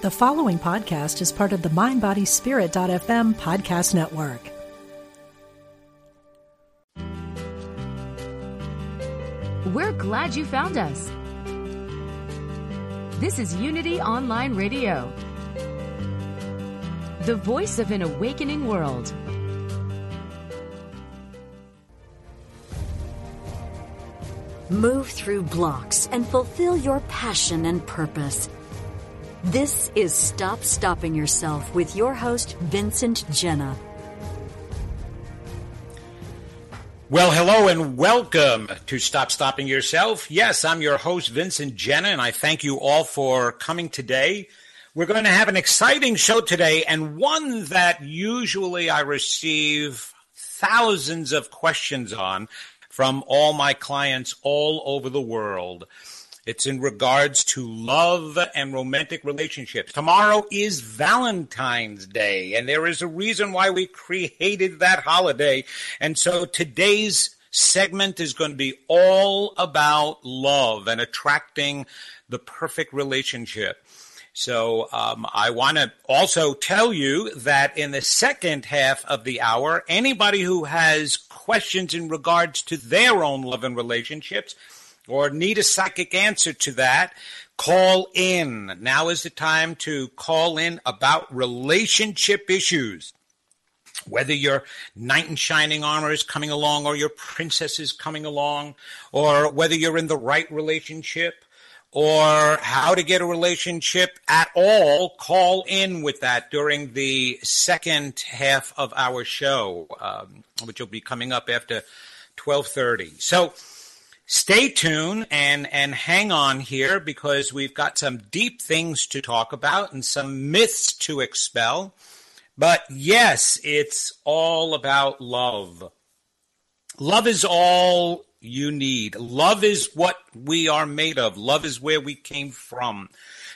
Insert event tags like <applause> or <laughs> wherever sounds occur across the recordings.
The following podcast is part of the MindBodySpirit.fm podcast network. We're glad you found us. This is Unity Online Radio, the voice of an awakening world. Move through blocks and fulfill your passion and purpose. This is Stop Stopping Yourself with your host, Vincent Genna. Well, hello and welcome to Stop Stopping Yourself. Yes, I'm your host, Vincent Genna, and I thank you all for coming today. We're going to have an exciting show today and one that usually I receive thousands of questions on from all my clients all over the world. It's in regards to love and romantic relationships. Tomorrow is Valentine's Day, and there is a reason why we created that holiday. And so today's segment is going to be all about love and attracting the perfect relationship. So um, I want to also tell you that in the second half of the hour, anybody who has questions in regards to their own love and relationships or need a psychic answer to that, call in. Now is the time to call in about relationship issues. Whether your knight in shining armor is coming along or your princess is coming along, or whether you're in the right relationship, or how to get a relationship at all, call in with that during the second half of our show, um, which will be coming up after 12:30. So stay tuned and and hang on here because we've got some deep things to talk about and some myths to expel. But yes, it's all about love. Love is all you need. Love is what we are made of. Love is where we came from.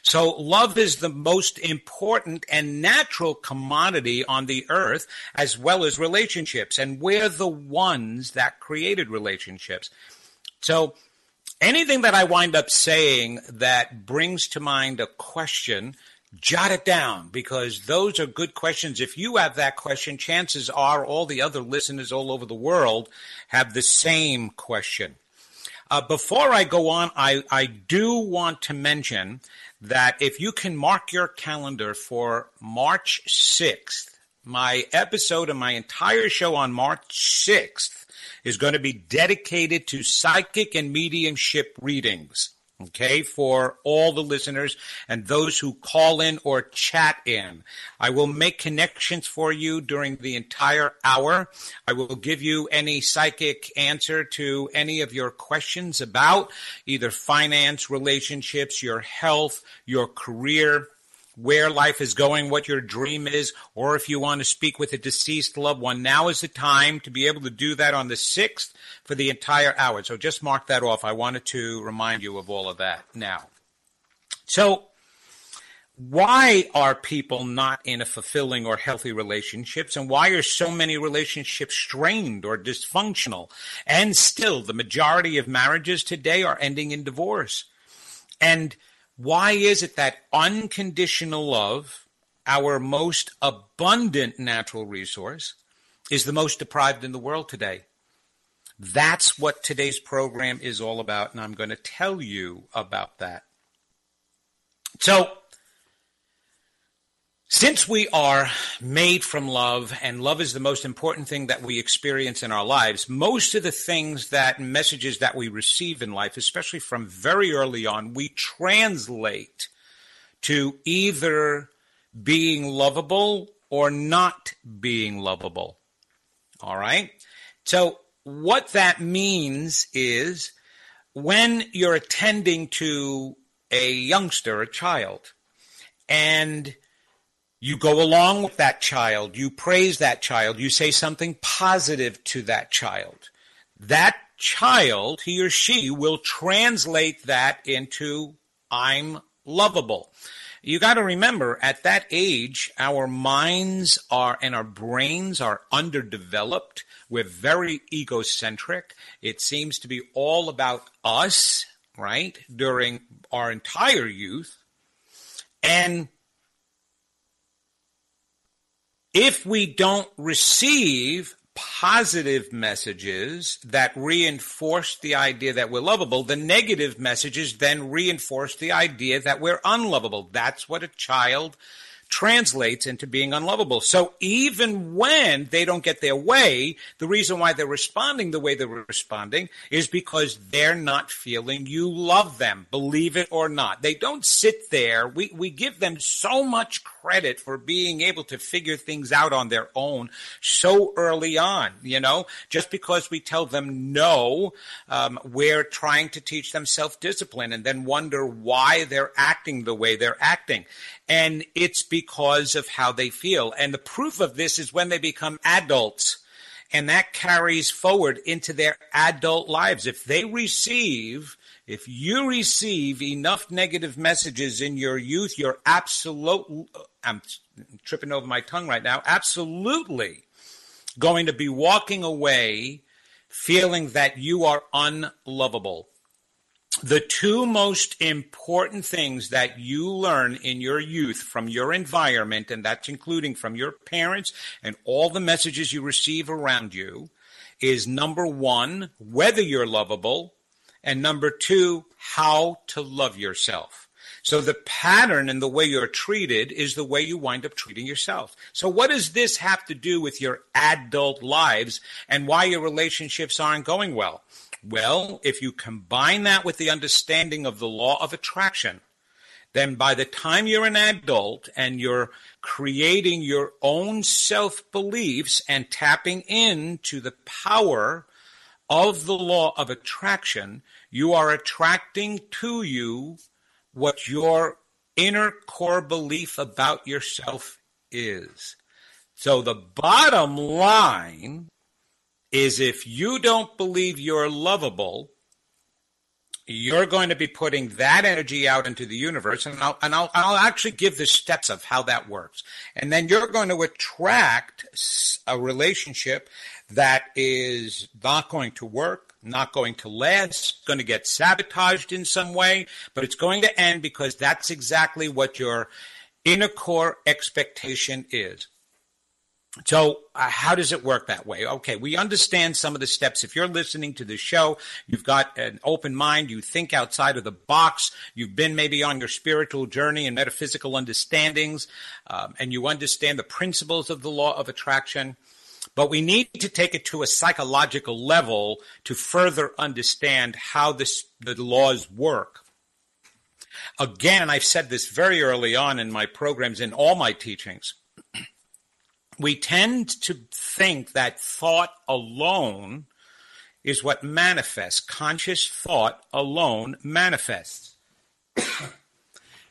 So love is the most important and natural commodity on the earth, as well as relationships. And we're the ones that created relationships. So anything that I wind up saying that brings to mind a question, jot it down because those are good questions. If you have that question, chances are all the other listeners all over the world have the same question. Uh, before I go on, I, I do want to mention that if you can mark your calendar for March 6th, my episode and my entire show on March 6th is going to be dedicated to psychic and mediumship readings. Okay, for all the listeners and those who call in or chat in. I will make connections for you during the entire hour. I will give you any psychic answer to any of your questions about either finance, relationships, your health, your career, where life is going, what your dream is, or if you want to speak with a deceased loved one, now is the time to be able to do that on the 6th for the entire hour. So just mark that off. I wanted to remind you of all of that now. So, why are people not in a fulfilling or healthy relationships and why are so many relationships strained or dysfunctional and still the majority of marriages today are ending in divorce and why is it that unconditional love, our most abundant natural resource, is the most deprived in the world today? That's what today's program is all about, and I'm going to tell you about that. So, since we are made from love, and love is the most important thing that we experience in our lives, most of the things that messages that we receive in life, especially from very early on, we translate to either being lovable or not being lovable. All right? So, what that means is when you're attending to a youngster, a child, and you go along with that child. You praise that child. You say something positive to that child. That child, he or she, will translate that into I'm lovable. You got to remember at that age, our minds are and our brains are underdeveloped. We're very egocentric. It seems to be all about us, right? During our entire youth. And If we don't receive positive messages that reinforce the idea that we're lovable, the negative messages then reinforce the idea that we're unlovable. That's what a child translates into being unlovable. So even when they don't get their way, the reason why they're responding the way they're responding is because they're not feeling you love them, believe it or not. They don't sit there. We, we give them so much credit for being able to figure things out on their own so early on, you know, just because we tell them no, um, we're trying to teach them self-discipline and then wonder why they're acting the way they're acting. And it's because of how they feel. And the proof of this is when they become adults. And that carries forward into their adult lives. If they receive, if you receive enough negative messages in your youth, you're absolute, I'm tripping over my tongue right now, absolutely going to be walking away feeling that you are unlovable the two most important things that you learn in your youth from your environment, and that's including from your parents and all the messages you receive around you, is number one, whether you're lovable, and number two, how to love yourself. So the pattern and the way you're treated is the way you wind up treating yourself. So what does this have to do with your adult lives and why your relationships aren't going well? Well, if you combine that with the understanding of the law of attraction, then by the time you're an adult and you're creating your own self beliefs and tapping into the power of the law of attraction, you are attracting to you what your inner core belief about yourself is. So the bottom line is if you don't believe you're lovable, you're going to be putting that energy out into the universe, and I'll, and I'll, I'll actually give the steps of how that works. And then you're going to attract a relationship that is not going to work, not going to last, going to get sabotaged in some way, but it's going to end because that's exactly what your inner core expectation is. So, uh, how does it work that way? Okay, we understand some of the steps. If you're listening to the show, you've got an open mind, you think outside of the box, you've been maybe on your spiritual journey and metaphysical understandings, um, and you understand the principles of the law of attraction. But we need to take it to a psychological level to further understand how this, the laws work. Again, I've said this very early on in my programs, in all my teachings we tend to think that thought alone is what manifests. Conscious thought alone manifests.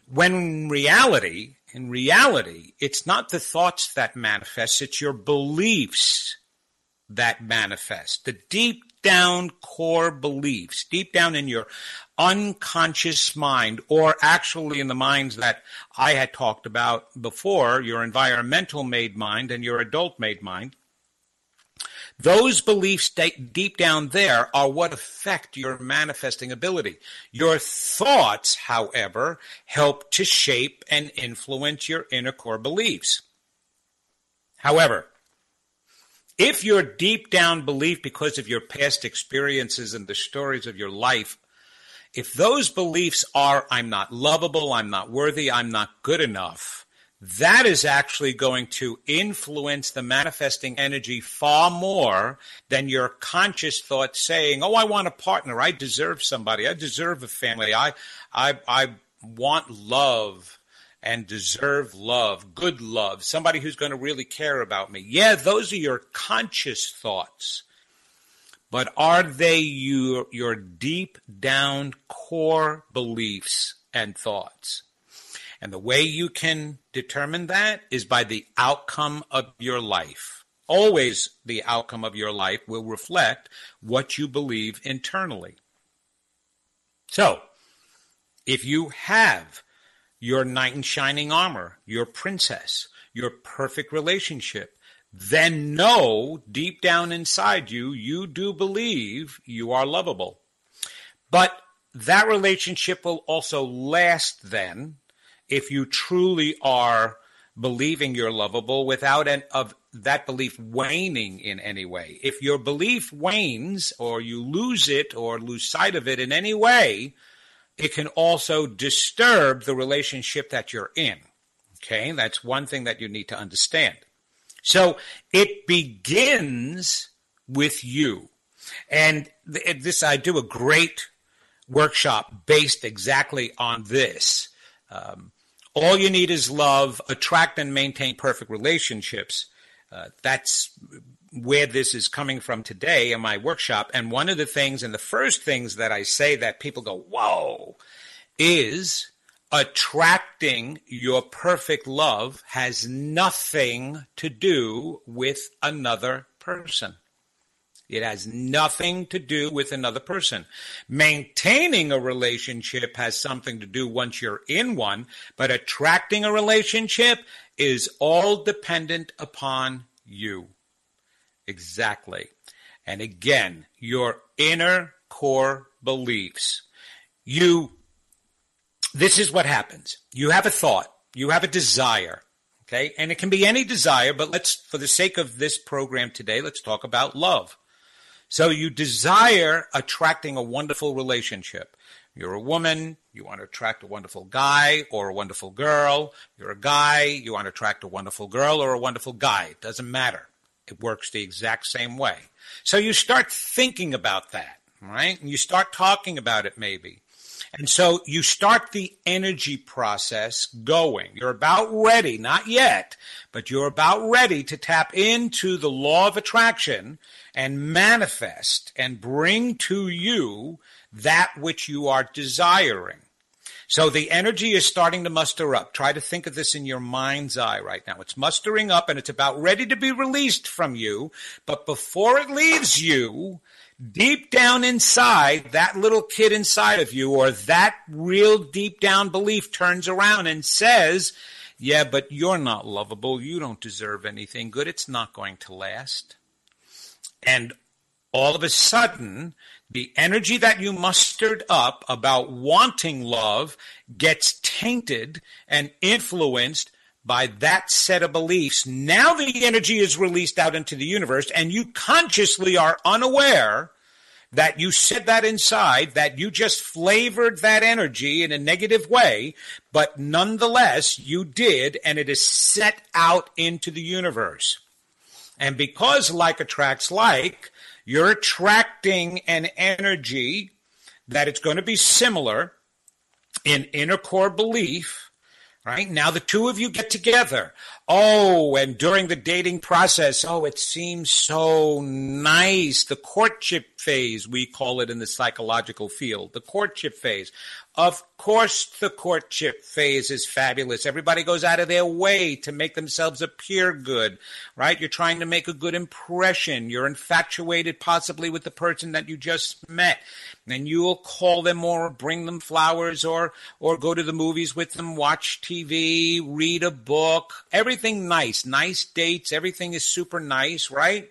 when reality, in reality, it's not the thoughts that manifest, it's your beliefs that manifest. The deep down core beliefs, deep down in your unconscious mind, or actually in the minds that I had talked about before, your environmental made mind and your adult made mind. Those beliefs deep down there are what affect your manifesting ability. Your thoughts, however, help to shape and influence your inner core beliefs. However, if your deep down belief, because of your past experiences and the stories of your life, if those beliefs are, I'm not lovable, I'm not worthy, I'm not good enough, that is actually going to influence the manifesting energy far more than your conscious thought saying, "Oh, I want a partner. I deserve somebody. I deserve a family. I, I, I want love and deserve love, good love, somebody who's going to really care about me." Yeah, those are your conscious thoughts but are they your, your deep down core beliefs and thoughts? And the way you can determine that is by the outcome of your life. Always the outcome of your life will reflect what you believe internally. So, if you have your knight in shining armor, your princess, your perfect relationship, then know deep down inside you, you do believe you are lovable. But that relationship will also last then if you truly are believing you're lovable without an, of that belief waning in any way. If your belief wanes or you lose it or lose sight of it in any way, it can also disturb the relationship that you're in. Okay, that's one thing that you need to understand. So it begins with you. And this, I do a great workshop based exactly on this. Um, all you need is love, attract and maintain perfect relationships. Uh, that's where this is coming from today in my workshop. And one of the things, and the first things that I say that people go, whoa, is attracting your perfect love has nothing to do with another person. It has nothing to do with another person. Maintaining a relationship has something to do once you're in one, but attracting a relationship is all dependent upon you. Exactly. And again, your inner core beliefs. You, this is what happens. You have a thought, you have a desire, okay? And it can be any desire, but let's, for the sake of this program today, let's talk about love. So you desire attracting a wonderful relationship. You're a woman, you want to attract a wonderful guy or a wonderful girl. You're a guy, you want to attract a wonderful girl or a wonderful guy. It doesn't matter. It works the exact same way. So you start thinking about that, right? And you start talking about it maybe. And so you start the energy process going. You're about ready, not yet, but you're about ready to tap into the law of attraction and manifest and bring to you that which you are desiring. So the energy is starting to muster up. Try to think of this in your mind's eye right now. It's mustering up and it's about ready to be released from you. But before it leaves you, deep down inside, that little kid inside of you or that real deep down belief turns around and says, yeah, but you're not lovable. You don't deserve anything good. It's not going to last. And all of a sudden, the energy that you mustered up about wanting love gets tainted and influenced by that set of beliefs. Now the energy is released out into the universe, and you consciously are unaware that you said that inside, that you just flavored that energy in a negative way, but nonetheless you did, and it is set out into the universe. And because like attracts like, you're attracting an energy that it's going to be similar in inner core belief. Right now, the two of you get together. Oh, and during the dating process, oh, it seems so nice. The courtship phase, we call it in the psychological field, the courtship phase. Of course, the courtship phase is fabulous. Everybody goes out of their way to make themselves appear good, right? You're trying to make a good impression. You're infatuated possibly with the person that you just met. And you'll call them or bring them flowers or, or go to the movies with them, watch TV, read a book. Everything nice. Nice dates. Everything is super nice, right?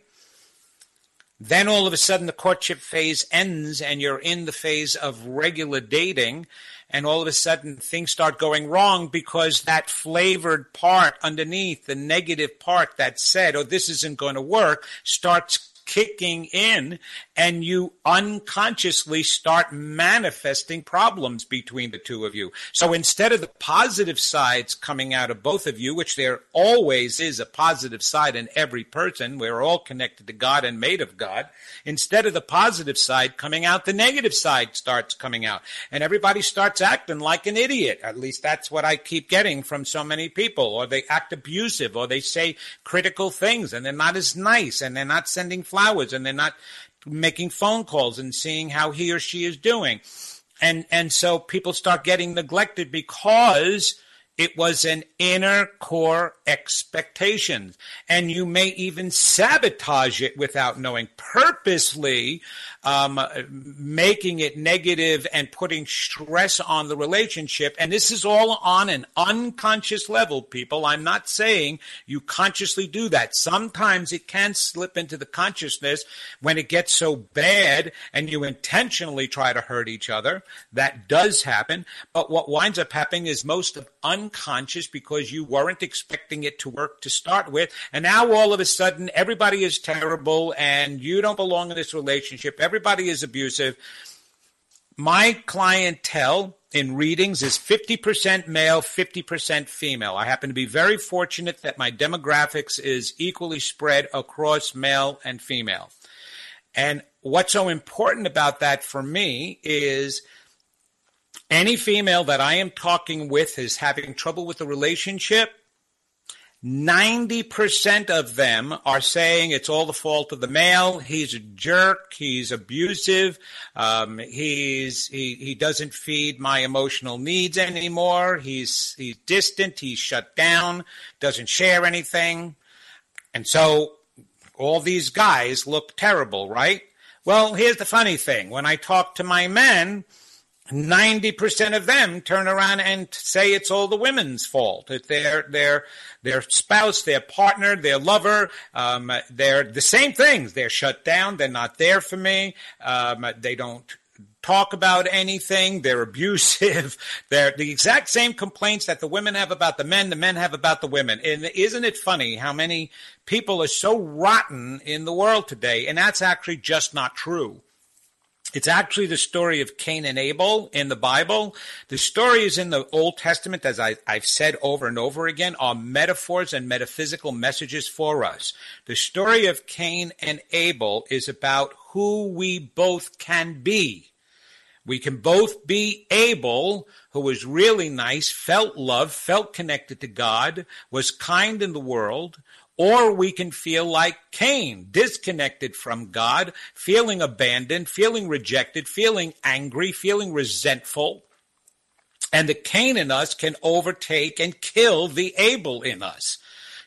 Then all of a sudden the courtship phase ends and you're in the phase of regular dating. And all of a sudden things start going wrong because that flavored part underneath, the negative part that said, oh, this isn't going to work, starts kicking in and you unconsciously start manifesting problems between the two of you. So instead of the positive sides coming out of both of you, which there always is a positive side in every person, we're all connected to God and made of God. Instead of the positive side coming out, the negative side starts coming out. And everybody starts acting like an idiot. At least that's what I keep getting from so many people. Or they act abusive or they say critical things and they're not as nice and they're not sending flowers and they're not making phone calls and seeing how he or she is doing. And, and so people start getting neglected because it was an inner core expectation. And you may even sabotage it without knowing, purposely um, making it negative and putting stress on the relationship. And this is all on an unconscious level, people. I'm not saying you consciously do that. Sometimes it can slip into the consciousness when it gets so bad and you intentionally try to hurt each other. That does happen. But what winds up happening is most of un unconscious because you weren't expecting it to work to start with. And now all of a sudden, everybody is terrible and you don't belong in this relationship. Everybody is abusive. My clientele in readings is 50% male, 50% female. I happen to be very fortunate that my demographics is equally spread across male and female. And what's so important about that for me is any female that I am talking with is having trouble with the relationship. 90% of them are saying it's all the fault of the male. He's a jerk. He's abusive. Um, he's, he, he doesn't feed my emotional needs anymore. He's, he's distant. He's shut down, doesn't share anything. And so all these guys look terrible, right? Well, here's the funny thing. When I talk to my men, 90% of them turn around and say it's all the women's fault. That their their their spouse, their partner, their lover, um, they're the same things. They're shut down. They're not there for me. Um, they don't talk about anything. They're abusive. <laughs> They're the exact same complaints that the women have about the men, the men have about the women. And isn't it funny how many people are so rotten in the world today? And that's actually just not true. It's actually the story of Cain and Abel in the Bible. The story is in the Old Testament, as I, have said over and over again, are metaphors and metaphysical messages for us. The story of Cain and Abel is about who we both can be. We can both be Abel, who was really nice, felt love, felt connected to God, was kind in the world, or we can feel like Cain, disconnected from God, feeling abandoned, feeling rejected, feeling angry, feeling resentful. And the Cain in us can overtake and kill the Abel in us.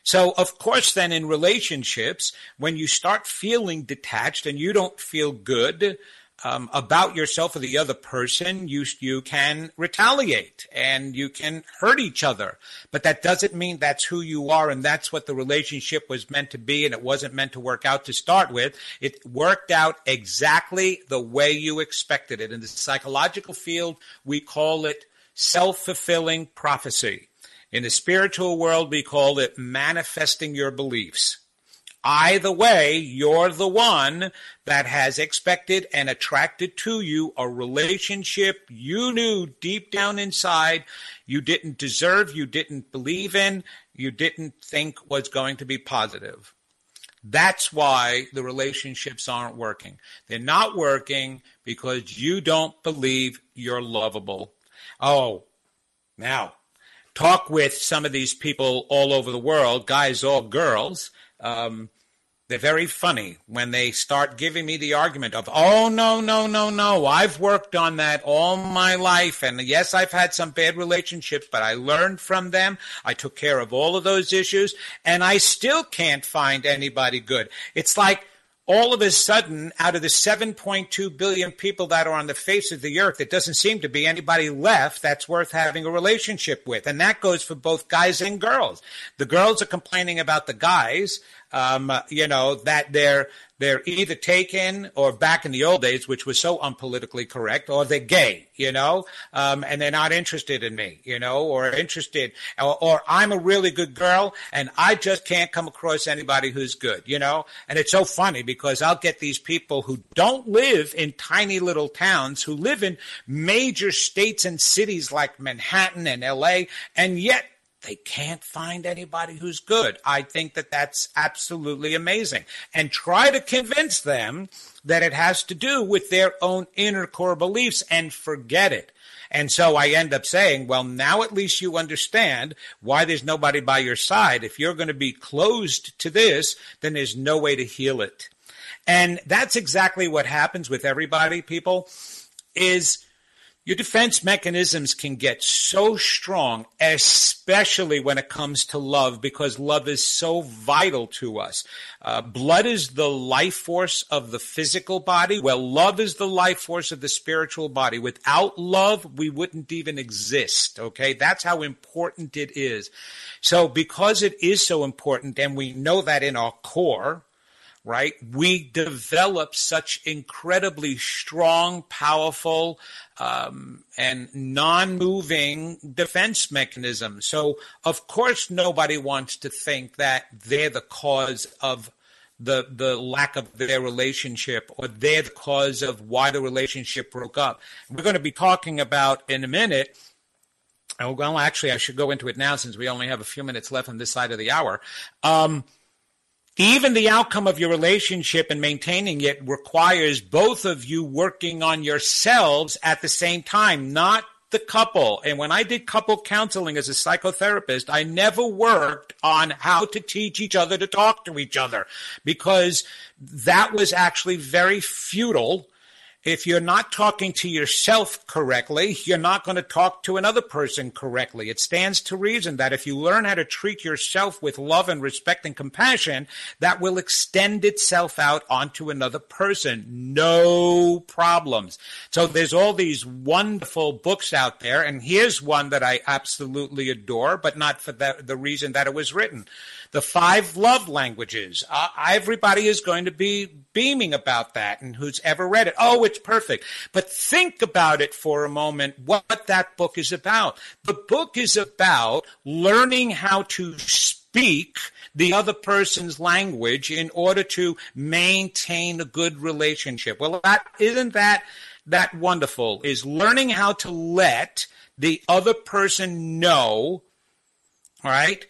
So, of course, then in relationships, when you start feeling detached and you don't feel good, um, about yourself or the other person, you you can retaliate and you can hurt each other. But that doesn't mean that's who you are and that's what the relationship was meant to be and it wasn't meant to work out to start with. It worked out exactly the way you expected it. In the psychological field, we call it self-fulfilling prophecy. In the spiritual world, we call it manifesting your beliefs. Either way, you're the one that has expected and attracted to you a relationship you knew deep down inside you didn't deserve, you didn't believe in, you didn't think was going to be positive. That's why the relationships aren't working. They're not working because you don't believe you're lovable. Oh, now talk with some of these people all over the world, guys or girls. Um, they're very funny when they start giving me the argument of, oh, no, no, no, no. I've worked on that all my life. And yes, I've had some bad relationships, but I learned from them. I took care of all of those issues, and I still can't find anybody good. It's like, all of a sudden, out of the 7.2 billion people that are on the face of the earth, it doesn't seem to be anybody left that's worth having a relationship with. And that goes for both guys and girls. The girls are complaining about the guys um, you know, that they're they're either taken or back in the old days, which was so unpolitically correct, or they're gay, you know, um, and they're not interested in me, you know, or interested, or, or, I'm a really good girl and I just can't come across anybody who's good, you know. And it's so funny because I'll get these people who don't live in tiny little towns, who live in major states and cities like Manhattan and LA, and yet they can't find anybody who's good. I think that that's absolutely amazing. And try to convince them that it has to do with their own inner core beliefs and forget it. And so I end up saying, well, now at least you understand why there's nobody by your side. If you're going to be closed to this, then there's no way to heal it. And that's exactly what happens with everybody, people, is your defense mechanisms can get so strong, especially when it comes to love, because love is so vital to us. Uh, blood is the life force of the physical body. Well, love is the life force of the spiritual body. Without love, we wouldn't even exist. Okay. That's how important it is. So because it is so important and we know that in our core, right? We develop such incredibly strong, powerful, um, and non moving defense mechanisms. So, of course, nobody wants to think that they're the cause of the the lack of their relationship or they're the cause of why the relationship broke up. We're going to be talking about in a minute. Oh, well, actually, I should go into it now since we only have a few minutes left on this side of the hour. Um, even the outcome of your relationship and maintaining it requires both of you working on yourselves at the same time, not the couple. And when I did couple counseling as a psychotherapist, I never worked on how to teach each other to talk to each other because that was actually very futile if you're not talking to yourself correctly, you're not going to talk to another person correctly. It stands to reason that if you learn how to treat yourself with love and respect and compassion, that will extend itself out onto another person. No problems. So there's all these wonderful books out there. And here's one that I absolutely adore, but not for the, the reason that it was written the five love languages. Uh, everybody is going to be beaming about that, and who's ever read it, oh, it's perfect. But think about it for a moment what that book is about. The book is about learning how to speak the other person's language in order to maintain a good relationship. Well, that isn't that that wonderful is learning how to let the other person know, right?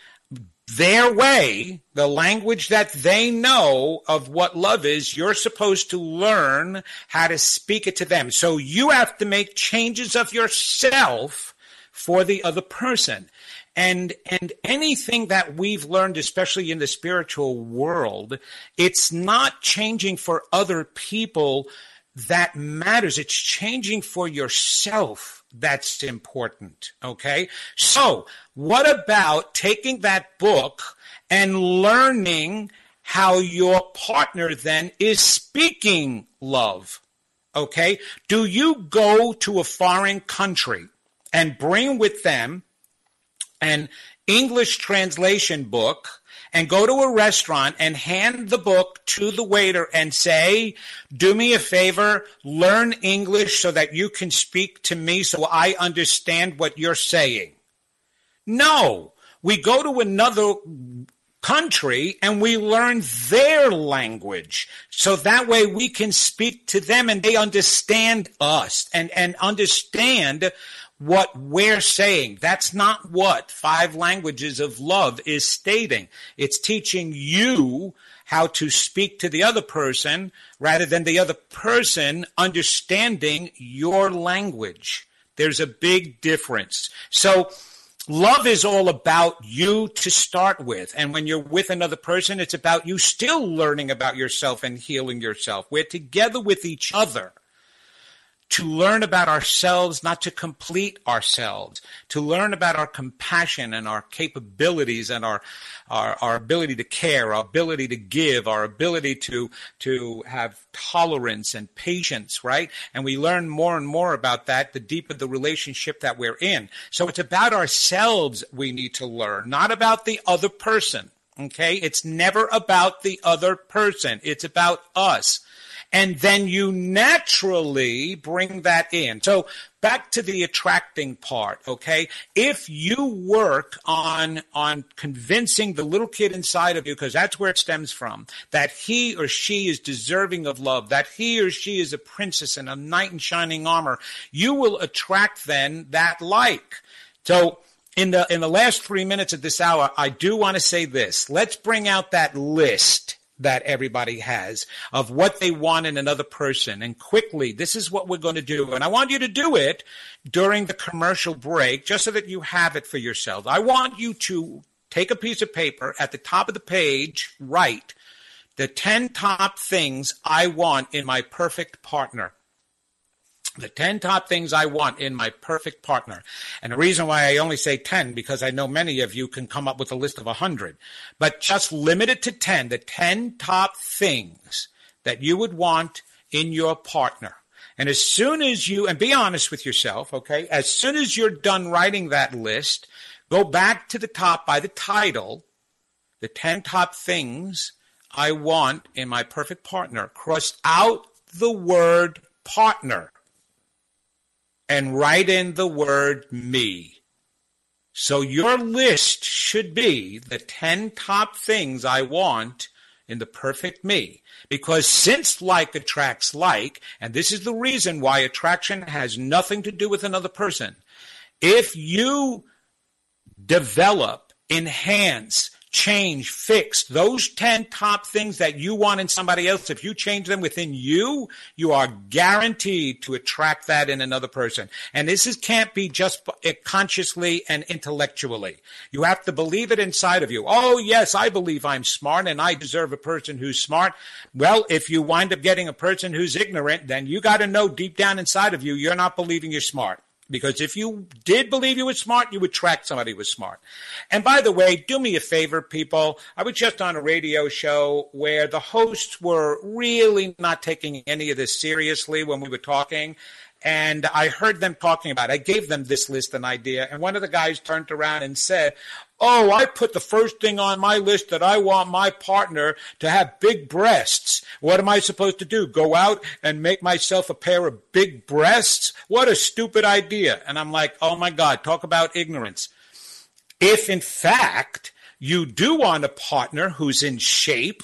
Their way, the language that they know of what love is, you're supposed to learn how to speak it to them. So you have to make changes of yourself for the other person. And and anything that we've learned, especially in the spiritual world, it's not changing for other people that matters. It's changing for yourself that's important. Okay. So what about taking that book and learning how your partner then is speaking love? Okay. Do you go to a foreign country and bring with them an English translation book and go to a restaurant and hand the book to the waiter and say, do me a favor, learn English so that you can speak to me so I understand what you're saying. No, we go to another country and we learn their language so that way we can speak to them and they understand us and, and understand what we're saying. That's not what five languages of love is stating. It's teaching you how to speak to the other person rather than the other person understanding your language. There's a big difference. So, love is all about you to start with. And when you're with another person, it's about you still learning about yourself and healing yourself. We're together with each other to learn about ourselves, not to complete ourselves, to learn about our compassion and our capabilities and our, our, our ability to care, our ability to give, our ability to, to have tolerance and patience, right? And we learn more and more about that the deeper the relationship that we're in. So it's about ourselves we need to learn, not about the other person. Okay. It's never about the other person. It's about us and then you naturally bring that in. So back to the attracting part, okay? If you work on on convincing the little kid inside of you because that's where it stems from, that he or she is deserving of love, that he or she is a princess and a knight in shining armor, you will attract then that like. So in the in the last 3 minutes of this hour, I do want to say this. Let's bring out that list that everybody has of what they want in another person. And quickly, this is what we're going to do. And I want you to do it during the commercial break, just so that you have it for yourself. I want you to take a piece of paper at the top of the page, write the 10 top things I want in my perfect partner the 10 top things I want in my perfect partner. And the reason why I only say 10, because I know many of you can come up with a list of 100, but just limit it to 10, the 10 top things that you would want in your partner. And as soon as you, and be honest with yourself, okay, as soon as you're done writing that list, go back to the top by the title, the 10 top things I want in my perfect partner, cross out the word partner and write in the word me. So your list should be the 10 top things I want in the perfect me. Because since like attracts like, and this is the reason why attraction has nothing to do with another person. If you develop, enhance, change, fix those 10 top things that you want in somebody else, if you change them within you, you are guaranteed to attract that in another person. And this is, can't be just consciously and intellectually. You have to believe it inside of you. Oh, yes, I believe I'm smart and I deserve a person who's smart. Well, if you wind up getting a person who's ignorant, then you got to know deep down inside of you, you're not believing you're smart. Because if you did believe you were smart, you would track somebody who was smart. And by the way, do me a favor, people. I was just on a radio show where the hosts were really not taking any of this seriously when we were talking. And I heard them talking about it. I gave them this list an idea. And one of the guys turned around and said, Oh, I put the first thing on my list that I want my partner to have big breasts. What am I supposed to do? Go out and make myself a pair of big breasts? What a stupid idea. And I'm like, oh my God, talk about ignorance. If in fact you do want a partner who's in shape,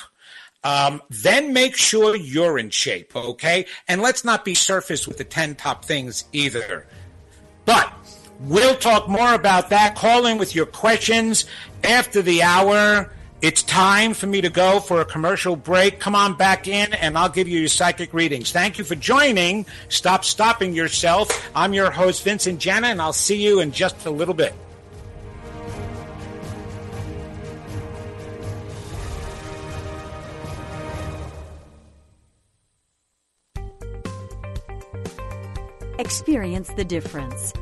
um, then make sure you're in shape, okay? And let's not be surface with the 10 top things either. But We'll talk more about that. Call in with your questions after the hour. It's time for me to go for a commercial break. Come on back in and I'll give you your psychic readings. Thank you for joining. Stop stopping yourself. I'm your host, Vincent Genna, and I'll see you in just a little bit. Experience the difference.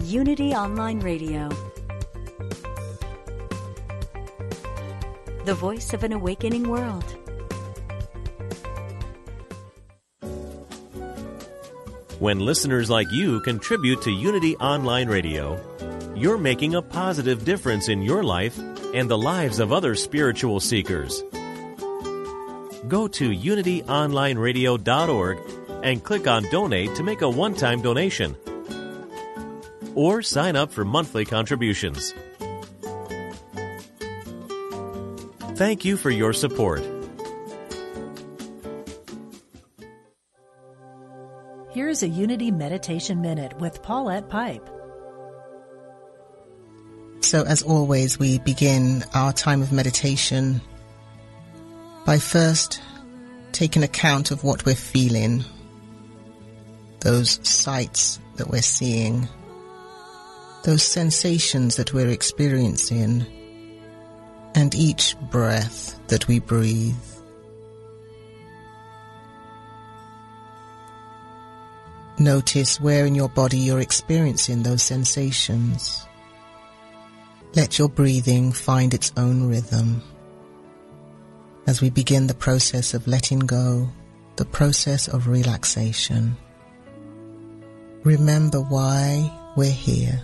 Unity Online Radio. The voice of an awakening world. When listeners like you contribute to Unity Online Radio, you're making a positive difference in your life and the lives of other spiritual seekers. Go to unityonlineradio.org and click on Donate to make a one time donation or sign up for monthly contributions. Thank you for your support. Here's a Unity Meditation Minute with Paulette Pipe. So, as always, we begin our time of meditation by first taking account of what we're feeling, those sights that we're seeing those sensations that we're experiencing, and each breath that we breathe. Notice where in your body you're experiencing those sensations. Let your breathing find its own rhythm. As we begin the process of letting go, the process of relaxation, remember why we're here.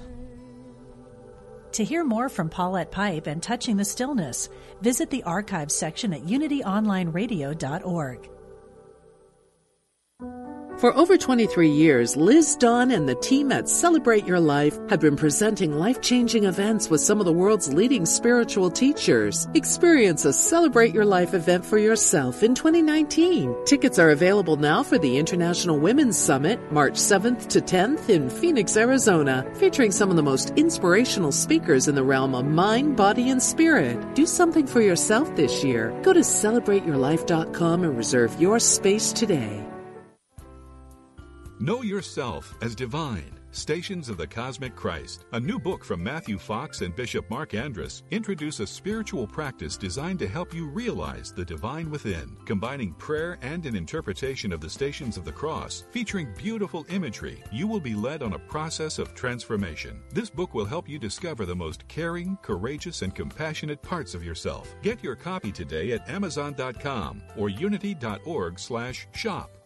To hear more from Paulette Pipe and Touching the Stillness, visit the archives section at unityonlineradio.org. For over 23 years, Liz Dawn and the team at Celebrate Your Life have been presenting life changing events with some of the world's leading spiritual teachers. Experience a Celebrate Your Life event for yourself in 2019. Tickets are available now for the International Women's Summit, March 7th to 10th in Phoenix, Arizona, featuring some of the most inspirational speakers in the realm of mind, body, and spirit. Do something for yourself this year. Go to celebrateyourlife.com and reserve your space today. Know Yourself as Divine Stations of the Cosmic Christ. A new book from Matthew Fox and Bishop Marc Andrus introduce a spiritual practice designed to help you realize the divine within, combining prayer and an interpretation of the Stations of the Cross, featuring beautiful imagery. You will be led on a process of transformation. This book will help you discover the most caring, courageous, and compassionate parts of yourself. Get your copy today at amazon.com or unity.org/shop.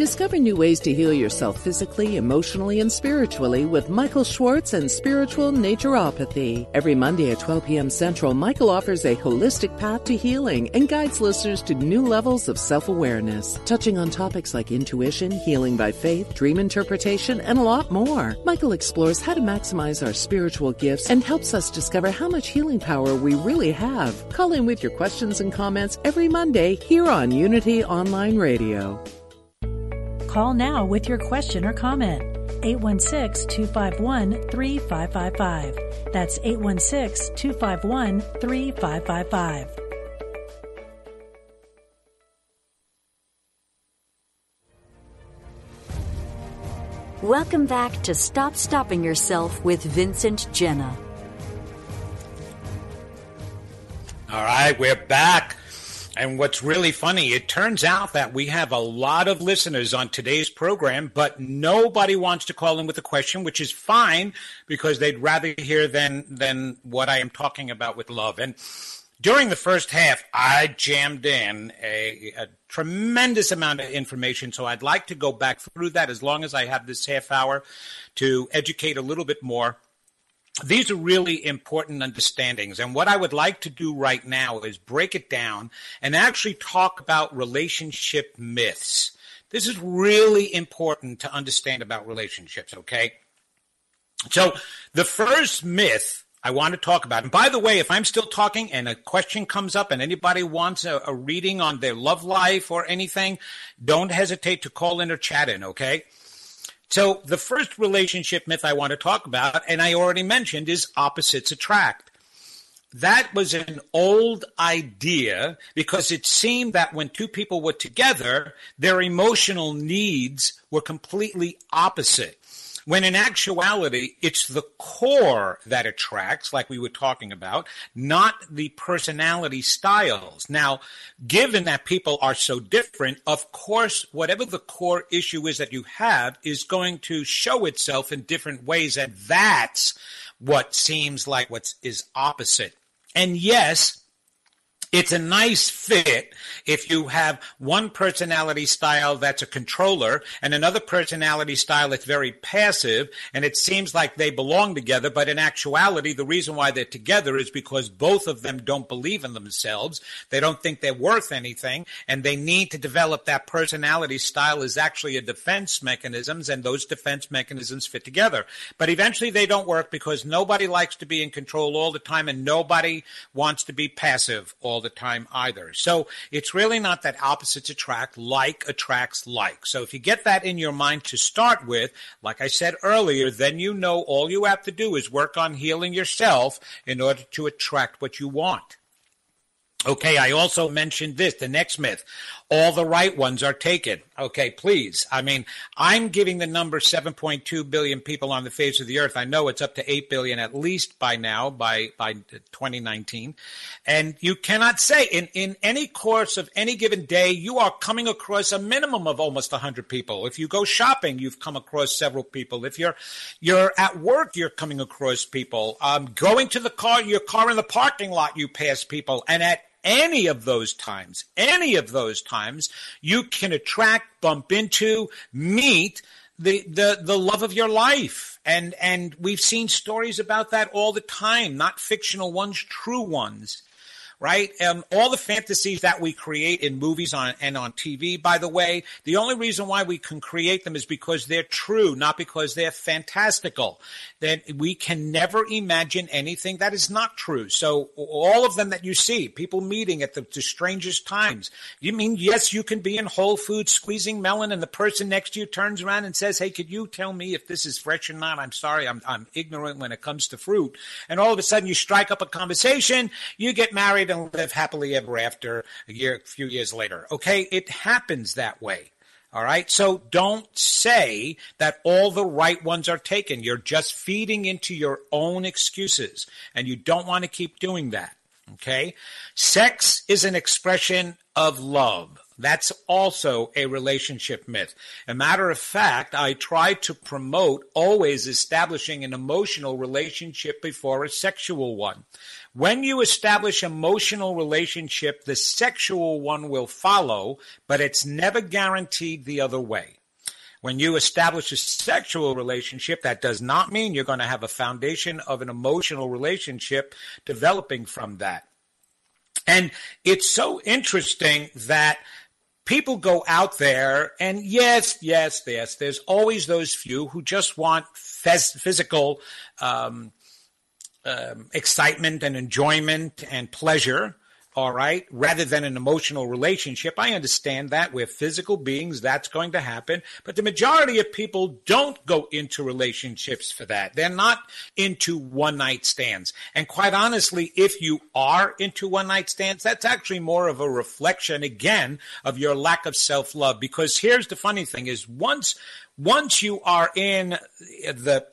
Discover new ways to heal yourself physically, emotionally, and spiritually with Michael Schwartz and Spiritual Naturopathy. Every Monday at 12 p.m. Central, Michael offers a holistic path to healing and guides listeners to new levels of self awareness, touching on topics like intuition, healing by faith, dream interpretation, and a lot more. Michael explores how to maximize our spiritual gifts and helps us discover how much healing power we really have. Call in with your questions and comments every Monday here on Unity Online Radio. Call now with your question or comment. 816 251 3555. That's 816 251 3555. Welcome back to Stop Stopping Yourself with Vincent Genna. All right, we're back. And what's really funny, it turns out that we have a lot of listeners on today's program, but nobody wants to call in with a question, which is fine because they'd rather hear than than what I am talking about with love. And during the first half, I jammed in a, a tremendous amount of information. So I'd like to go back through that as long as I have this half hour to educate a little bit more these are really important understandings. And what I would like to do right now is break it down and actually talk about relationship myths. This is really important to understand about relationships, okay? So, the first myth I want to talk about, and by the way, if I'm still talking and a question comes up and anybody wants a, a reading on their love life or anything, don't hesitate to call in or chat in, okay? So the first relationship myth I want to talk about, and I already mentioned, is opposites attract. That was an old idea because it seemed that when two people were together, their emotional needs were completely opposite. When in actuality, it's the core that attracts, like we were talking about, not the personality styles. Now, given that people are so different, of course, whatever the core issue is that you have is going to show itself in different ways. And that's what seems like what is opposite. And yes, it's a nice fit if you have one personality style that's a controller and another personality style that's very passive and it seems like they belong together, but in actuality, the reason why they're together is because both of them don't believe in themselves. They don't think they're worth anything and they need to develop that personality style is actually a defense mechanisms and those defense mechanisms fit together. But eventually they don't work because nobody likes to be in control all the time and nobody wants to be passive all all the time either. So it's really not that opposites attract, like attracts like. So if you get that in your mind to start with, like I said earlier, then you know all you have to do is work on healing yourself in order to attract what you want. Okay, I also mentioned this, the next myth. All the right ones are taken. Okay, please. I mean, I'm giving the number 7.2 billion people on the face of the earth. I know it's up to 8 billion at least by now, by, by 2019. And you cannot say in, in any course of any given day, you are coming across a minimum of almost 100 people. If you go shopping, you've come across several people. If you're, you're at work, you're coming across people. Um, going to the car, your car in the parking lot, you pass people. And at any of those times, any of those times, you can attract, bump into, meet the, the, the love of your life. And, and we've seen stories about that all the time, not fictional ones, true ones right? Um, all the fantasies that we create in movies on and on TV, by the way, the only reason why we can create them is because they're true, not because they're fantastical. That we can never imagine anything that is not true. So all of them that you see, people meeting at the, the strangest times. You mean yes, you can be in Whole Foods squeezing melon, and the person next to you turns around and says, "Hey, could you tell me if this is fresh or not?" I'm sorry, I'm I'm ignorant when it comes to fruit. And all of a sudden, you strike up a conversation, you get married and live happily ever after a year, a few years later. Okay, it happens that way. All right. So don't say that all the right ones are taken. You're just feeding into your own excuses and you don't want to keep doing that. Okay. Sex is an expression of love. That's also a relationship myth. A matter of fact, I try to promote always establishing an emotional relationship before a sexual one. When you establish emotional relationship, the sexual one will follow, but it's never guaranteed the other way. When you establish a sexual relationship, that does not mean you're going to have a foundation of an emotional relationship developing from that. And it's so interesting that people go out there and yes, yes, yes, there's always those few who just want phys- physical um, um, excitement and enjoyment and pleasure all right, rather than an emotional relationship. I understand that we're physical beings, that's going to happen. But the majority of people don't go into relationships for that. They're not into one night stands. And quite honestly, if you are into one night stands, that's actually more of a reflection, again, of your lack of self love. Because here's the funny thing is once, once you are in the,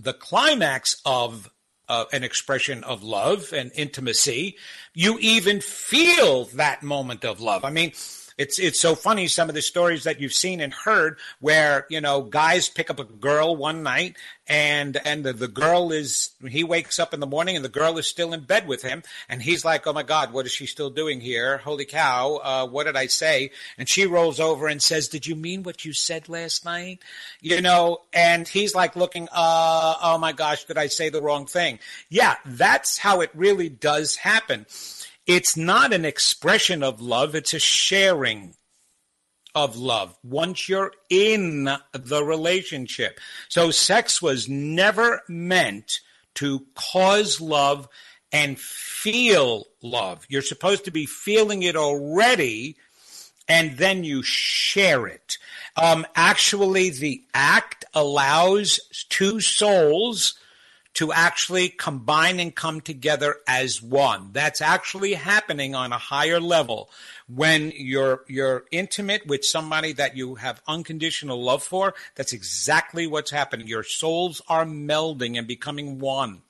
the climax of uh, an expression of love and intimacy. You even feel that moment of love. I mean, it's it's so funny some of the stories that you've seen and heard where you know guys pick up a girl one night and and the, the girl is he wakes up in the morning and the girl is still in bed with him and he's like oh my god what is she still doing here? Holy cow uh, what did i say? And she rolls over and says did you mean what you said last night? You know and he's like looking uh oh my gosh did i say the wrong thing? Yeah that's how it really does happen it's not an expression of love, it's a sharing of love once you're in the relationship. So sex was never meant to cause love and feel love. You're supposed to be feeling it already and then you share it. Um, actually, the act allows two souls to actually combine and come together as one. That's actually happening on a higher level when you're you're intimate with somebody that you have unconditional love for. That's exactly what's happening. Your souls are melding and becoming one.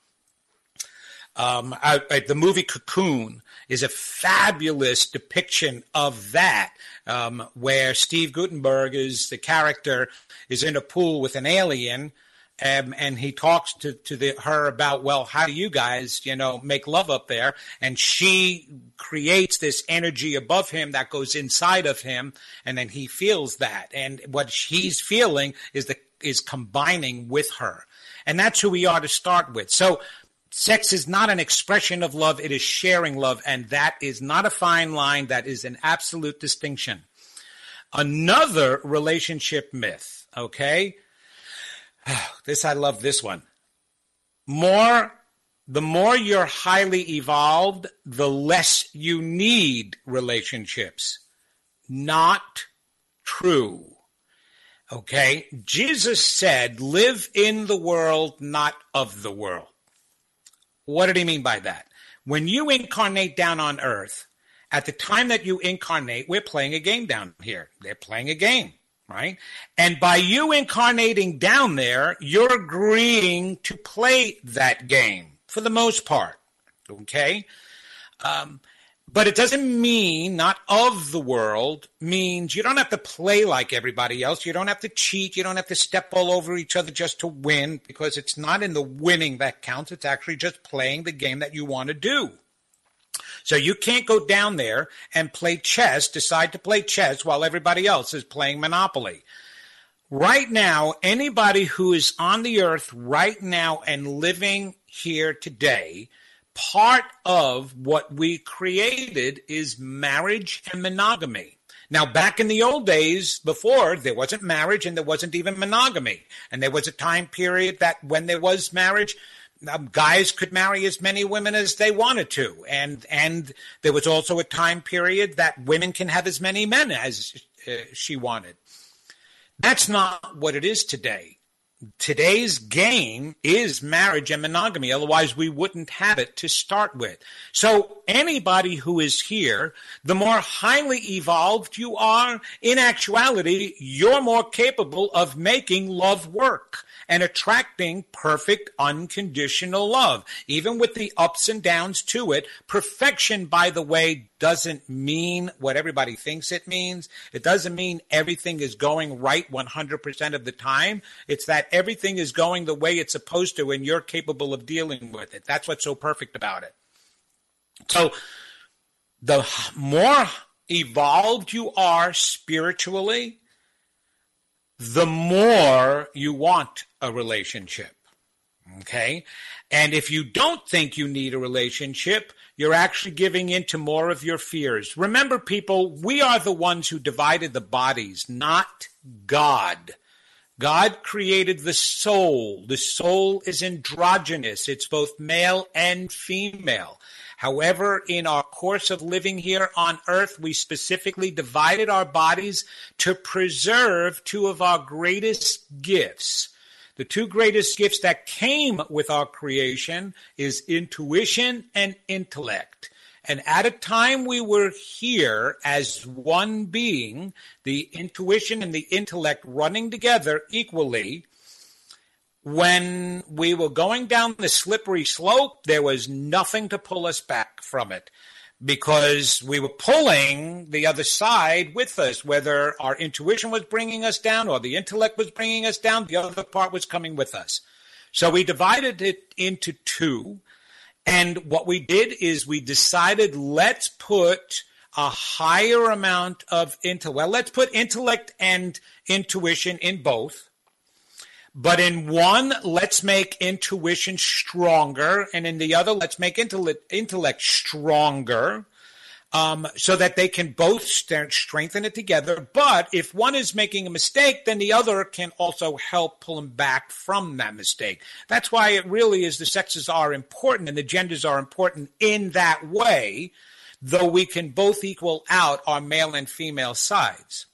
Um, I, I, the movie Cocoon is a fabulous depiction of that, um, where Steve Guttenberg is the character is in a pool with an alien and he talks to to the, her about well how do you guys you know make love up there? And she creates this energy above him that goes inside of him and then he feels that. And what he's feeling is the is combining with her. And that's who we are to start with. So sex is not an expression of love it is sharing love and that is not a fine line that is an absolute distinction. Another relationship myth okay <sighs> this I love this one. More the more you're highly evolved, the less you need relationships. Not true. Okay? Jesus said, live in the world, not of the world. What did he mean by that? When you incarnate down on earth, at the time that you incarnate, we're playing a game down here. They're playing a game right? And by you incarnating down there, you're agreeing to play that game for the most part, okay? Um, but it doesn't mean not of the world means you don't have to play like everybody else. You don't have to cheat. You don't have to step all over each other just to win because it's not in the winning that counts. It's actually just playing the game that you want to do. So you can't go down there and play chess, decide to play chess while everybody else is playing Monopoly. Right now, anybody who is on the earth right now and living here today, part of what we created is marriage and monogamy. Now, back in the old days, before there wasn't marriage and there wasn't even monogamy, and there was a time period that when there was marriage, um, guys could marry as many women as they wanted to, and and there was also a time period that women can have as many men as uh, she wanted. That's not what it is today. Today's game is marriage and monogamy. Otherwise, we wouldn't have it to start with. So, anybody who is here, the more highly evolved you are, in actuality, you're more capable of making love work. And attracting perfect unconditional love, even with the ups and downs to it. Perfection, by the way, doesn't mean what everybody thinks it means. It doesn't mean everything is going right 100% of the time. It's that everything is going the way it's supposed to and you're capable of dealing with it. That's what's so perfect about it. So, the more evolved you are spiritually, the more you want a relationship. Okay. And if you don't think you need a relationship, you're actually giving in to more of your fears. Remember, people, we are the ones who divided the bodies, not God. God created the soul. The soul is androgynous. It's both male and female. However, in our course of living here on earth, we specifically divided our bodies to preserve two of our greatest gifts. The two greatest gifts that came with our creation is intuition and intellect. And at a time we were here as one being, the intuition and the intellect running together equally, when we were going down the slippery slope, there was nothing to pull us back from it because we were pulling the other side with us, whether our intuition was bringing us down or the intellect was bringing us down, the other part was coming with us. So we divided it into two. And what we did is we decided let's put a higher amount of intellect. Well, let's put intellect and intuition in both but in one, let's make intuition stronger, and in the other, let's make intellect, stronger. Um, so that they can both st- strengthen it together. But if one is making a mistake, then the other can also help pull them back from that mistake. That's why it really is the sexes are important and the genders are important in that way, though we can both equal out our male and female sides.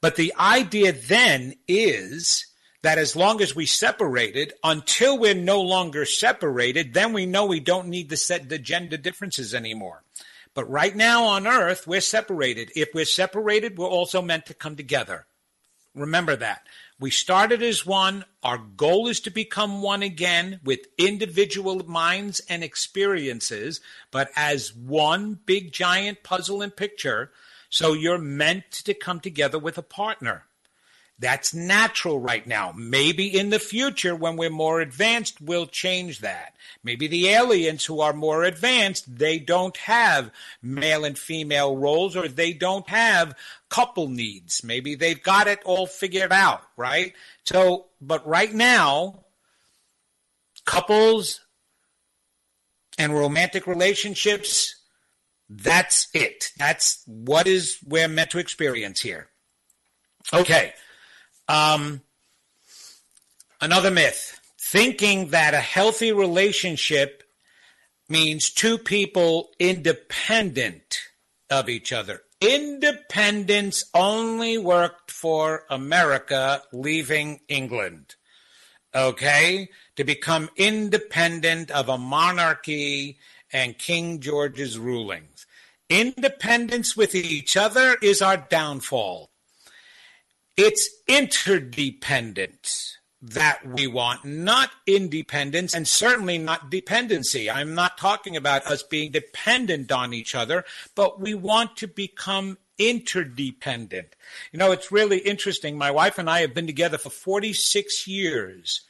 But the idea then is that as long as we separated, until we're no longer separated, then we know we don't need to set the gender differences anymore. But right now on earth, we're separated. If we're separated, we're also meant to come together. Remember that. We started as one. Our goal is to become one again with individual minds and experiences, but as one big giant puzzle and picture. So you're meant to come together with a partner. That's natural right now. Maybe in the future, when we're more advanced, we'll change that. Maybe the aliens who are more advanced, they don't have male and female roles or they don't have couple needs. Maybe they've got it all figured out, right? So, but right now, couples and romantic relationships, that's it. That's what is we're meant to experience here. Okay. Um, another myth thinking that a healthy relationship means two people independent of each other. Independence only worked for America leaving England. Okay? To become independent of a monarchy and King George's rulings. Independence with each other is our downfall. It's interdependence that we want, not independence and certainly not dependency. I'm not talking about us being dependent on each other, but we want to become interdependent. You know, it's really interesting. My wife and I have been together for 46 years,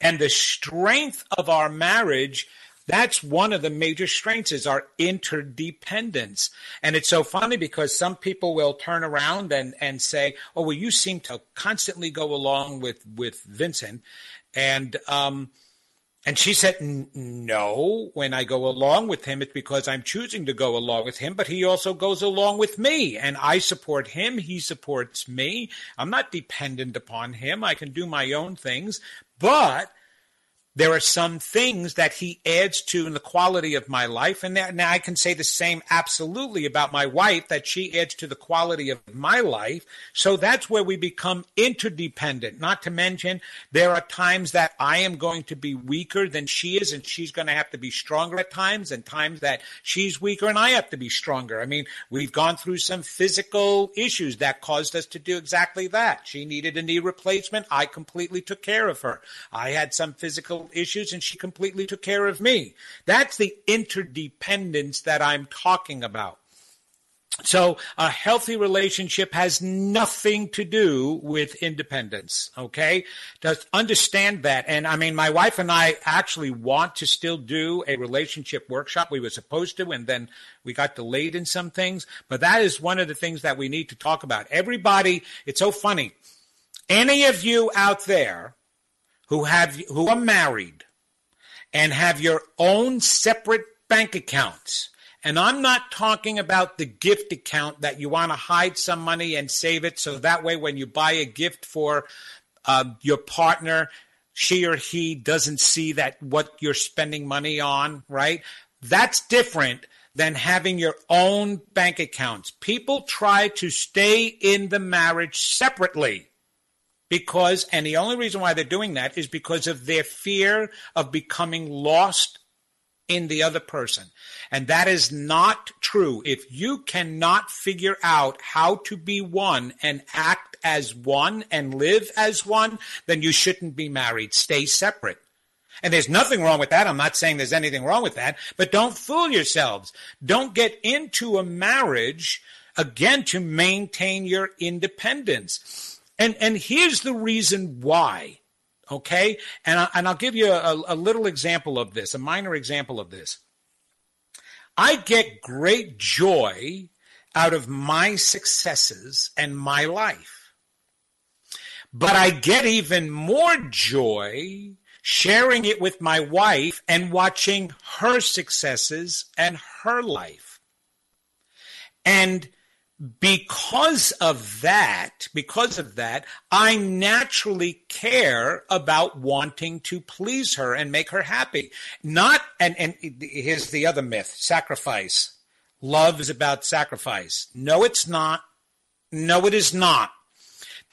and the strength of our marriage that's one of the major strengths is our interdependence. And it's so funny because some people will turn around and, and say, Oh, well, you seem to constantly go along with, with Vincent. And, um, and she said, No, when I go along with him, it's because I'm choosing to go along with him, but he also goes along with me. And I support him. He supports me. I'm not dependent upon him. I can do my own things. But there are some things that he adds to in the quality of my life. And now I can say the same absolutely about my wife, that she adds to the quality of my life. So that's where we become interdependent. Not to mention, there are times that I am going to be weaker than she is, and she's going to have to be stronger at times, and times that she's weaker and I have to be stronger. I mean, we've gone through some physical issues that caused us to do exactly that. She needed a knee replacement. I completely took care of her. I had some physical issues and she completely took care of me. That's the interdependence that I'm talking about. So a healthy relationship has nothing to do with independence. Okay. Just understand that. And I mean, my wife and I actually want to still do a relationship workshop. We were supposed to, and then we got delayed in some things, but that is one of the things that we need to talk about. Everybody, it's so funny. Any of you out there who have who are married and have your own separate bank accounts. And I'm not talking about the gift account that you want to hide some money and save it so that way when you buy a gift for uh, your partner, she or he doesn't see that what you're spending money on, right? That's different than having your own bank accounts. People try to stay in the marriage separately because, and the only reason why they're doing that is because of their fear of becoming lost in the other person. And that is not true. If you cannot figure out how to be one and act as one and live as one, then you shouldn't be married. Stay separate. And there's nothing wrong with that. I'm not saying there's anything wrong with that, but don't fool yourselves. Don't get into a marriage again to maintain your independence. And and here's the reason why. Okay, and I, and I'll give you a, a little example of this, a minor example of this. I get great joy out of my successes and my life. But I get even more joy sharing it with my wife and watching her successes and her life. And because of that, because of that, I naturally care about wanting to please her and make her happy. Not, and, and here's the other myth sacrifice. Love is about sacrifice. No, it's not. No, it is not.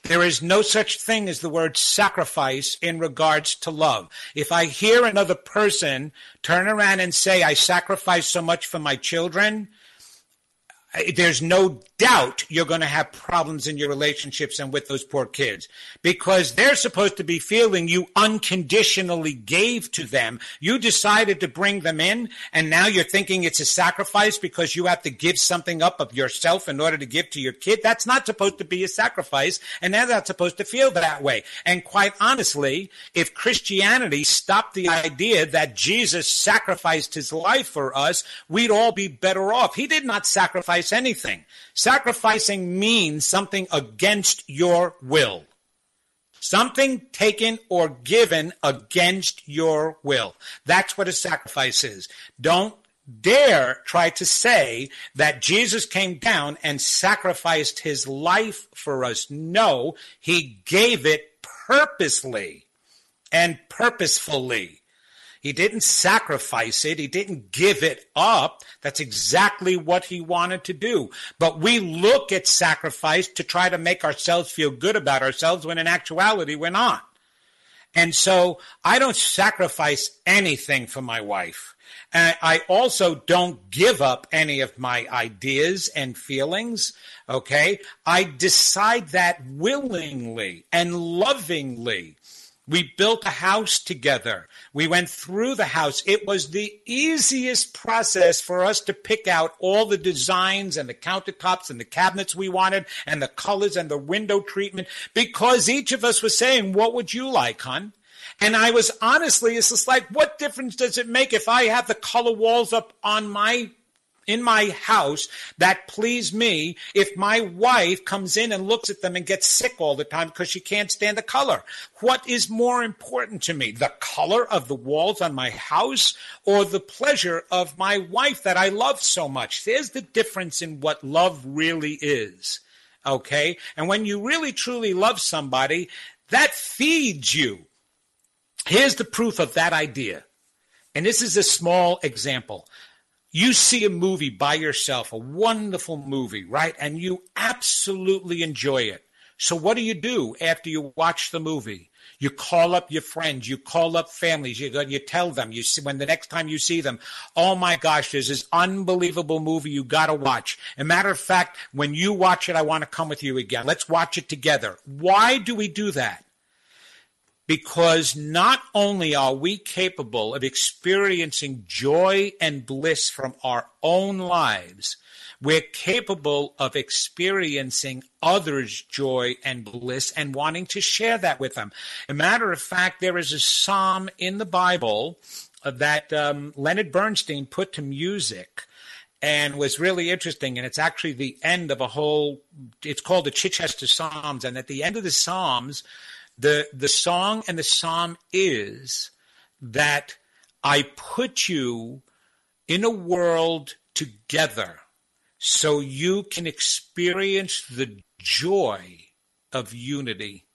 There is no such thing as the word sacrifice in regards to love. If I hear another person turn around and say, I sacrifice so much for my children, there's no doubt you're going to have problems in your relationships and with those poor kids because they're supposed to be feeling you unconditionally gave to them. You decided to bring them in and now you're thinking it's a sacrifice because you have to give something up of yourself in order to give to your kid. That's not supposed to be a sacrifice and they're not supposed to feel that way. And quite honestly, if Christianity stopped the idea that Jesus sacrificed his life for us, we'd all be better off. He did not sacrifice sacrifice anything. Sacrificing means something against your will. Something taken or given against your will. That's what a sacrifice is. Don't dare try to say that Jesus came down and sacrificed his life for us. No, he gave it purposely and purposefully. He didn't sacrifice it. He didn't give it up. That's exactly what he wanted to do. But we look at sacrifice to try to make ourselves feel good about ourselves when in actuality we're not. And so I don't sacrifice anything for my wife. And I also don't give up any of my ideas and feelings. Okay. I decide that willingly and lovingly. We built a house together. We went through the house. It was the easiest process for us to pick out all the designs and the countertops and the cabinets we wanted and the colors and the window treatment because each of us was saying, What would you like, hon? And I was honestly, it's just like, what difference does it make if I have the color walls up on my in my house that please me if my wife comes in and looks at them and gets sick all the time because she can't stand the color. What is more important to me, the color of the walls on my house or the pleasure of my wife that I love so much? There's the difference in what love really is. Okay. And when you really truly love somebody, that feeds you. Here's the proof of that idea. And this is a small example. You see a movie by yourself, a wonderful movie, right? And you absolutely enjoy it. So what do you do after you watch the movie? You call up your friends, you call up families, you you tell them, you see when the next time you see them, oh my gosh, there's this unbelievable movie you got to watch. a matter of fact, when you watch it, I want to come with you again. Let's watch it together. Why do we do that? Because not only are we capable of experiencing joy and bliss from our own lives, we're capable of experiencing others' joy and bliss and wanting to share that with them. A matter of fact, there is a psalm in the Bible that um, Leonard Bernstein put to music and was really interesting. And it's actually the end of a whole, it's called the Chichester Psalms. And at the end of the Psalms, the, the song and the psalm is that I put you in a world together so you can experience the joy of unity.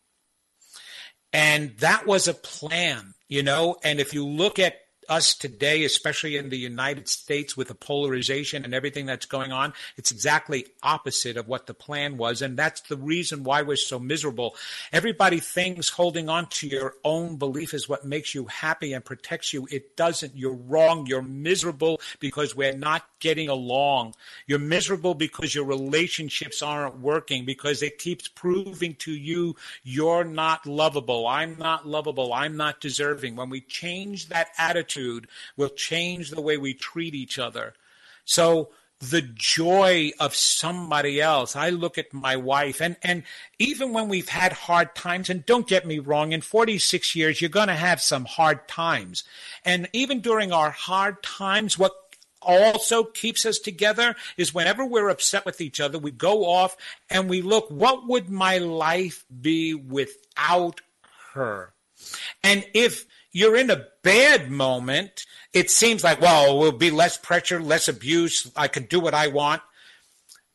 And that was a plan, you know. And if you look at us today, especially in the United States with the polarization and everything that's going on, it's exactly opposite of what the plan was. And that's the reason why we're so miserable. Everybody thinks holding on to your own belief is what makes you happy and protects you. It doesn't. You're wrong. You're miserable because we're not getting along. You're miserable because your relationships aren't working, because it keeps proving to you you're not lovable. I'm not lovable. I'm not deserving. When we change that attitude, we'll change the way we treat each other. So, the joy of somebody else. I look at my wife and, and even when we've had hard times, and don't get me wrong, in 46 years, you're going to have some hard times. And even during our hard times, what also keeps us together is whenever we're upset with each other, we go off and we look, what would my life be without her? And if you're in a bad moment, it seems like, well, will be less pressure, less abuse. I can do what I want.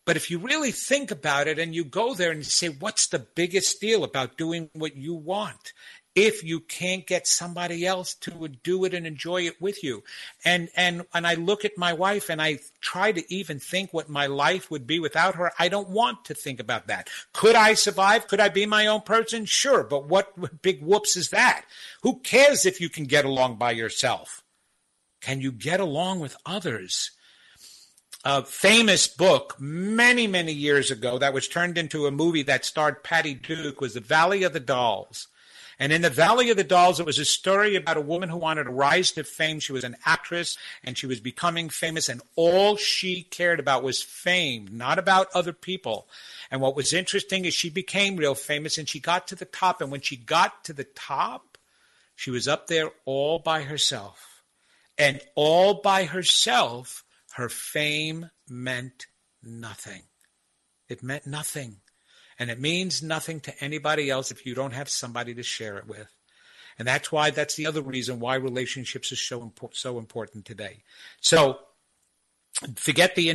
But if you really think about it and you go there and you say, what's the biggest deal about doing what you want? If you can't get somebody else to do it and enjoy it with you. And and and I look at my wife and I try to even think what my life would be without her. I don't want to think about that. Could I survive? Could I be my own person? Sure, but what big whoops is that? Who cares if you can get along by yourself? Can you get along with others? A famous book many, many years ago that was turned into a movie that starred Patty Duke was The Valley of the Dolls. And in the Valley of the Dolls, it was a story about a woman who wanted to rise to fame. She was an actress and she was becoming famous, and all she cared about was fame, not about other people. And what was interesting is she became real famous and she got to the top. And when she got to the top, she was up there all by herself. And all by herself, her fame meant nothing. It meant nothing. And it means nothing to anybody else if you don't have somebody to share it with. And that's why that's the other reason why relationships are so important, so important today. So forget the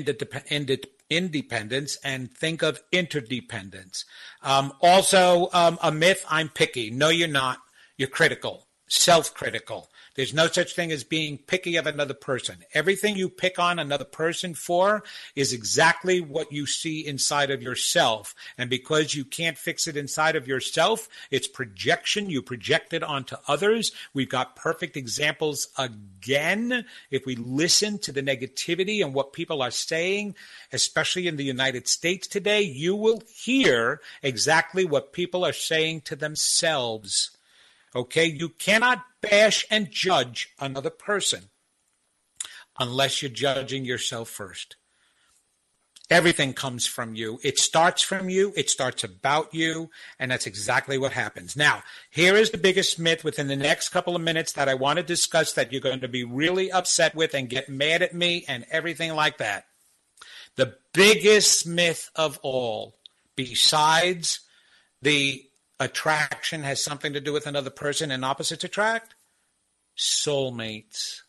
independence and think of interdependence. Um, also, um, a myth I'm picky. No, you're not. You're critical, self critical. There's no such thing as being picky of another person. Everything you pick on another person for is exactly what you see inside of yourself. And because you can't fix it inside of yourself, it's projection. You project it onto others. We've got perfect examples again. If we listen to the negativity and what people are saying, especially in the United States today, you will hear exactly what people are saying to themselves. Okay, you cannot bash and judge another person unless you're judging yourself first. Everything comes from you. It starts from you. It starts about you. And that's exactly what happens. Now, here is the biggest myth within the next couple of minutes that I want to discuss that you're going to be really upset with and get mad at me and everything like that. The biggest myth of all, besides the attraction has something to do with another person and opposites attract? Soulmates.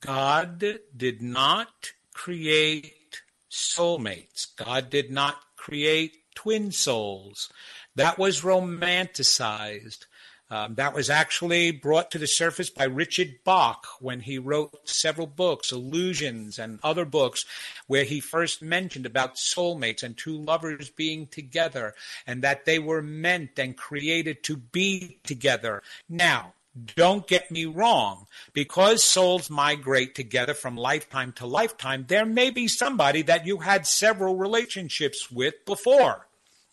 God did not create soulmates. God did not create twin souls. That was romanticized. Um, that was actually brought to the surface by Richard Bach when he wrote several books, Illusions and other books, where he first mentioned about soulmates and two lovers being together and that they were meant and created to be together. Now, don't get me wrong. Because souls migrate together from lifetime to lifetime, there may be somebody that you had several relationships with before.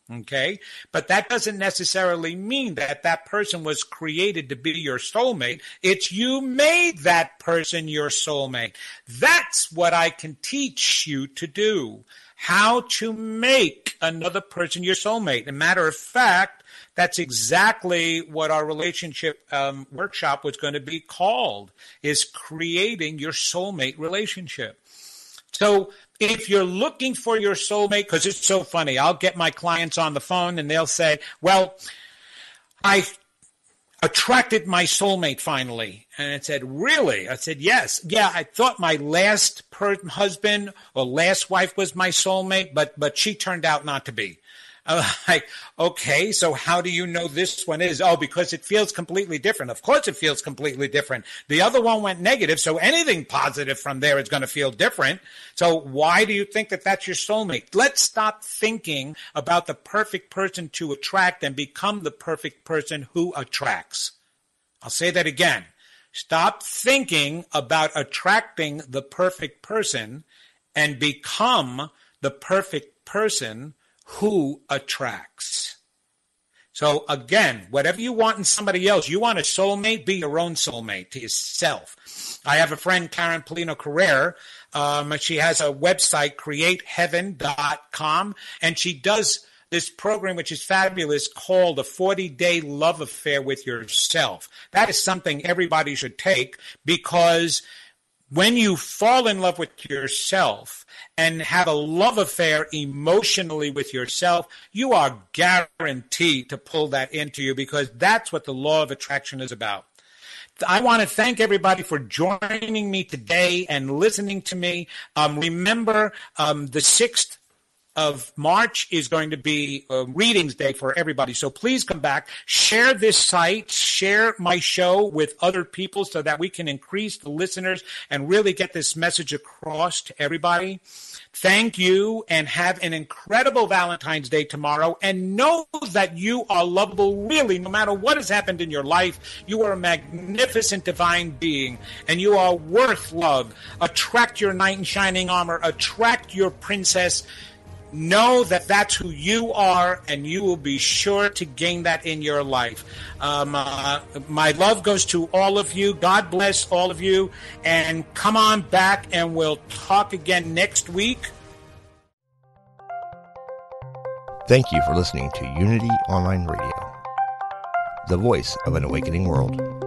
Okay. But that doesn't necessarily mean that that person was created to be your soulmate. It's you made that person your soulmate. That's what I can teach you to do. How to make another person your soulmate. a matter of fact, that's exactly what our relationship um, workshop was going to be called is creating your soulmate relationship. So if you're looking for your soulmate, because it's so funny, I'll get my clients on the phone and they'll say, well, I attracted my soulmate finally. And I said, really? I said, yes. Yeah, I thought my last per- husband or last wife was my soulmate, but, but she turned out not to be. I'm like, okay, so how do you know this one is? Oh, because it feels completely different. Of course it feels completely different. The other one went negative, so anything positive from there is going to feel different. So why do you think that that's your soulmate? Let's stop thinking about the perfect person to attract and become the perfect person who attracts. I'll say that again. Stop thinking about attracting the perfect person and become the perfect person who attracts. So again, whatever you want in somebody else, you want a soulmate, be your own soulmate to yourself. I have a friend, Karen Polino Carrere. Um, she has a website, createheaven.com, and she does this program, which is fabulous, called a 40 day love affair with yourself. That is something everybody should take because when you fall in love with yourself and have a love affair emotionally with yourself, you are guaranteed to pull that into you because that's what the law of attraction is about. I want to thank everybody for joining me today and listening to me. Um, remember, um, the 6th of March is going to be a readings day for everybody. So please come back, share this site, share my show with other people so that we can increase the listeners and really get this message across to everybody. Thank you and have an incredible Valentine's Day tomorrow. And know that you are lovable, really, no matter what has happened in your life. You are a magnificent divine being and you are worth love. Attract your knight in shining armor, attract your princess know that that's who you are, and you will be sure to gain that in your life. Um, uh, my love goes to all of you. God bless all of you. And come on back, and we'll talk again next week. Thank you for listening to Unity Online Radio, the voice of an awakening world.